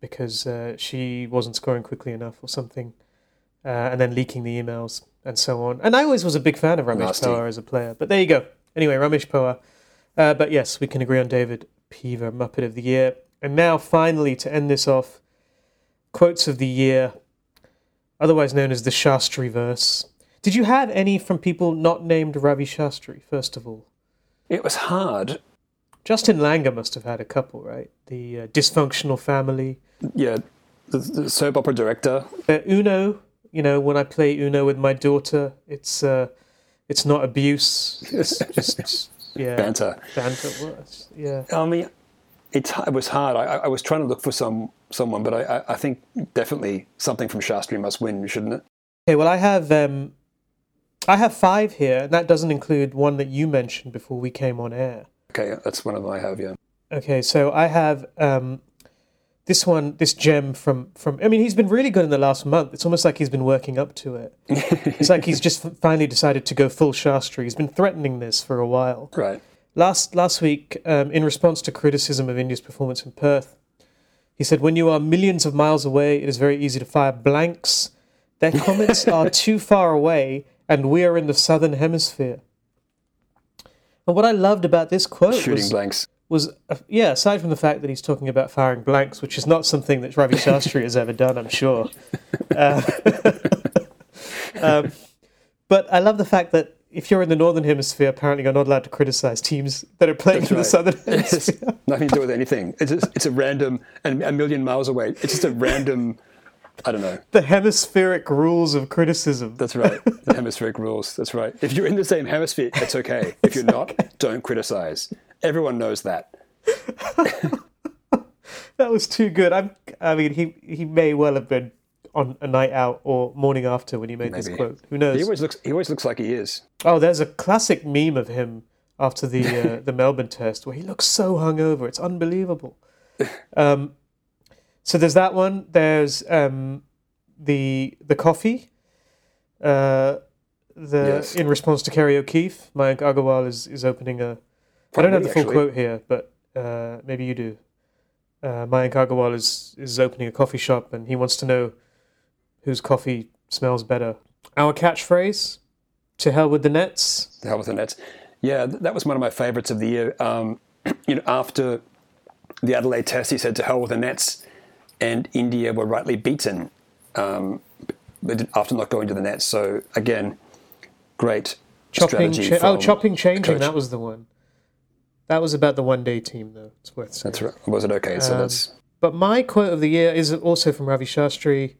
because uh, she wasn't scoring quickly enough or something, uh, and then leaking the emails and so on. And I always was a big fan of Ramesh Nasty. As a player, but there you go. Anyway, Ramesh Pawar. Uh, but yes, we can agree on David Peever, Muppet of the Year. And now, finally, to end this off, quotes of the year, otherwise known as the Shastri verse. Did you have any from people not named Ravi Shastri, first of all? It was hard. Justin Langer must have had a couple, right? The uh, dysfunctional family. Yeah. The, the soap opera director. Uh, Uno, you know, when I play Uno with my daughter, it's uh, it's not abuse. It's just yeah, Banter. banter. Well, yeah, I mean, it's, it was hard. I, I was trying to look for some someone, but I, I, I think definitely something from Shastri must win, shouldn't it? Okay, well, I have um, I have five here, and that doesn't include one that you mentioned before we came on air. Okay, that's one of them I have, yeah. Okay, so I have um, this one, this gem from from. I mean, he's been really good in the last month. It's almost like he's been working up to it. it's like he's just finally decided to go full Shastri. He's been threatening this for a while. Right. Last last week, um, in response to criticism of India's performance in Perth, he said, "When you are millions of miles away, it is very easy to fire blanks. Their comments are too far away, and we are in the southern hemisphere." And what I loved about this quote Shooting was, blanks. Was uh, yeah, aside from the fact that he's talking about firing blanks, which is not something that Ravi Shastri has ever done, I'm sure. Uh, um, but I love the fact that if you're in the northern hemisphere, apparently you're not allowed to criticize teams that are playing That's in the right. southern It's hemisphere. nothing to do with anything. It's just, it's a random and a million miles away. It's just a random I don't know. The hemispheric rules of criticism. That's right. The hemispheric rules. That's right. If you're in the same hemisphere, it's okay. If you're not, don't criticize. Everyone knows that. That was too good. I'm, I mean, he he may well have been on a night out or morning after when he made this quote. Who knows? He always looks. He always looks like he is. Oh, there's a classic meme of him after the uh, the Melbourne test where he looks so hungover. It's unbelievable. Um, so there's that one. There's um, the the coffee. Uh, the Yes. in response to Kerry O'Keefe, Mayank Agarwal is is opening a. I don't have the full Actually. quote here, but uh, maybe you do. Uh, Mayank Agarwal is is opening a coffee shop, and he wants to know whose coffee smells better. Our catchphrase: "To hell with the nets." To hell with the Nets. Yeah, th- that was one of my favourites of the year. Um, you know, after the Adelaide Test, he said, "To hell with the Nets," and India were rightly beaten um, but after not going to the Nets. So again, great Chopping, strategy. cha- oh, chopping, changing, that was the one. That was about the one-day team, though. It's worth saying. That's right. Was it okay? So Um, that's But my quote of the year is also from Ravi Shastri.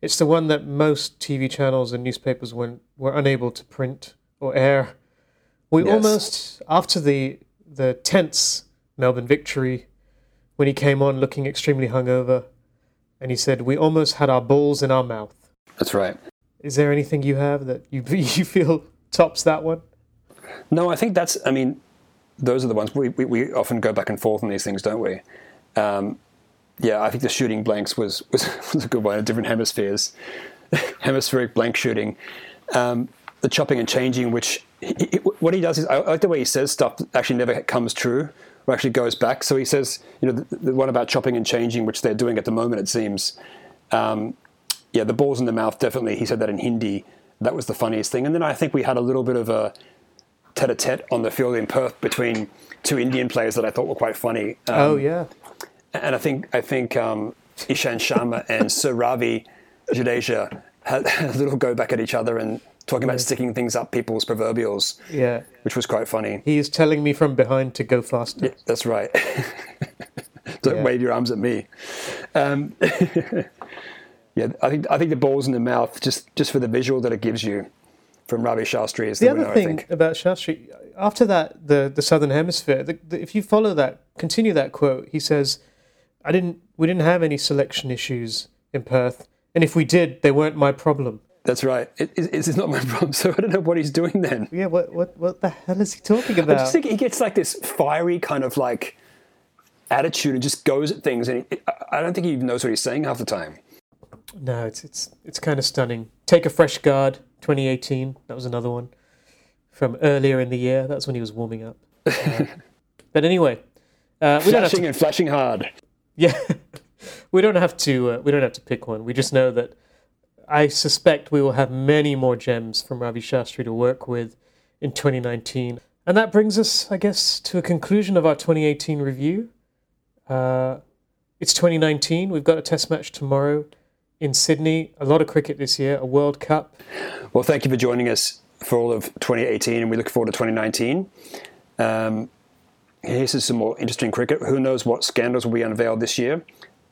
It's the one that most TV channels and newspapers were, were unable to print or air. We Yes. almost, after the the tense Melbourne victory, when he came on looking extremely hungover, and he said, "We almost had our balls in our mouth." that's right. Is there anything you have that you you feel tops that one? No, I think that's. I mean, those are the ones we, we, we often go back and forth on these things, don't we? Um, yeah, I think the shooting blanks was was, was a good one. Different hemispheres, hemispheric blank shooting. Um, the chopping and changing, which he, he- what he does is I like the way he says stuff actually never comes true or actually goes back. So he says, you know, the, the one about chopping and changing, which they're doing at the moment, it seems. Um, yeah, the balls in the mouth, definitely. He said that in Hindi. That was the funniest thing. And then I think we had a little bit of a tete-a-tete on the field in Perth between two Indian players that I thought were quite funny. Um, oh yeah, and I think I think um, Ishant Sharma and Sir Ravi Jadeja had a little go back at each other and talking about sticking things up people's proverbials, yeah. which was quite funny. He is telling me from behind to go faster. Yeah, that's right. Don't Yeah. wave your arms at me. Um, yeah, I think I think the balls in the mouth just just for the visual that it gives you from Ravi Shastri is the, The winner. other I thing think. about Shastri, after that, the the Southern Hemisphere, the, the, if you follow that, continue that quote, he says, "I didn't, we didn't have any selection issues in Perth, and if we did, they weren't my problem." That's right. It, it, it's not my problem. So I don't know what he's doing then. Yeah, what what what the hell is he talking I about? just think he gets like this fiery kind of like attitude and just goes at things, and he, I- I don't think he even knows what he's saying half the time. No, it's it's it's kind of stunning. Take a fresh guard, 2018. That was another one from earlier in the year. That's when he was warming up. Uh, but anyway, uh, we don't have to Flashing and flashing hard. Yeah, we don't have to. Uh, we don't have to pick one. We just know that I suspect we will have many more gems from Ravi Shastri to work with in 2019, and that brings us, I guess, to a conclusion of our 2018 review. Uh, it's 2019. We've got a Test match tomorrow in Sydney. A lot of cricket this year. A World Cup. Well, thank you for joining us for all of 2018, and we look forward to 2019. Um, here's some more interesting cricket. Who knows what scandals will be unveiled this year,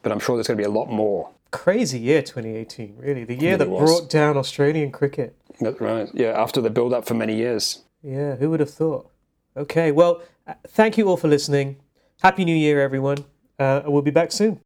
but I'm sure there's going to be a lot more. Crazy year 2018. Really, the year Really that was. brought down Australian cricket. That's right. Yeah, after the build up for many years. Yeah, who would have thought? Okay, well, uh, thank you all for listening. Happy New Year, everyone. Uh, we'll be back soon.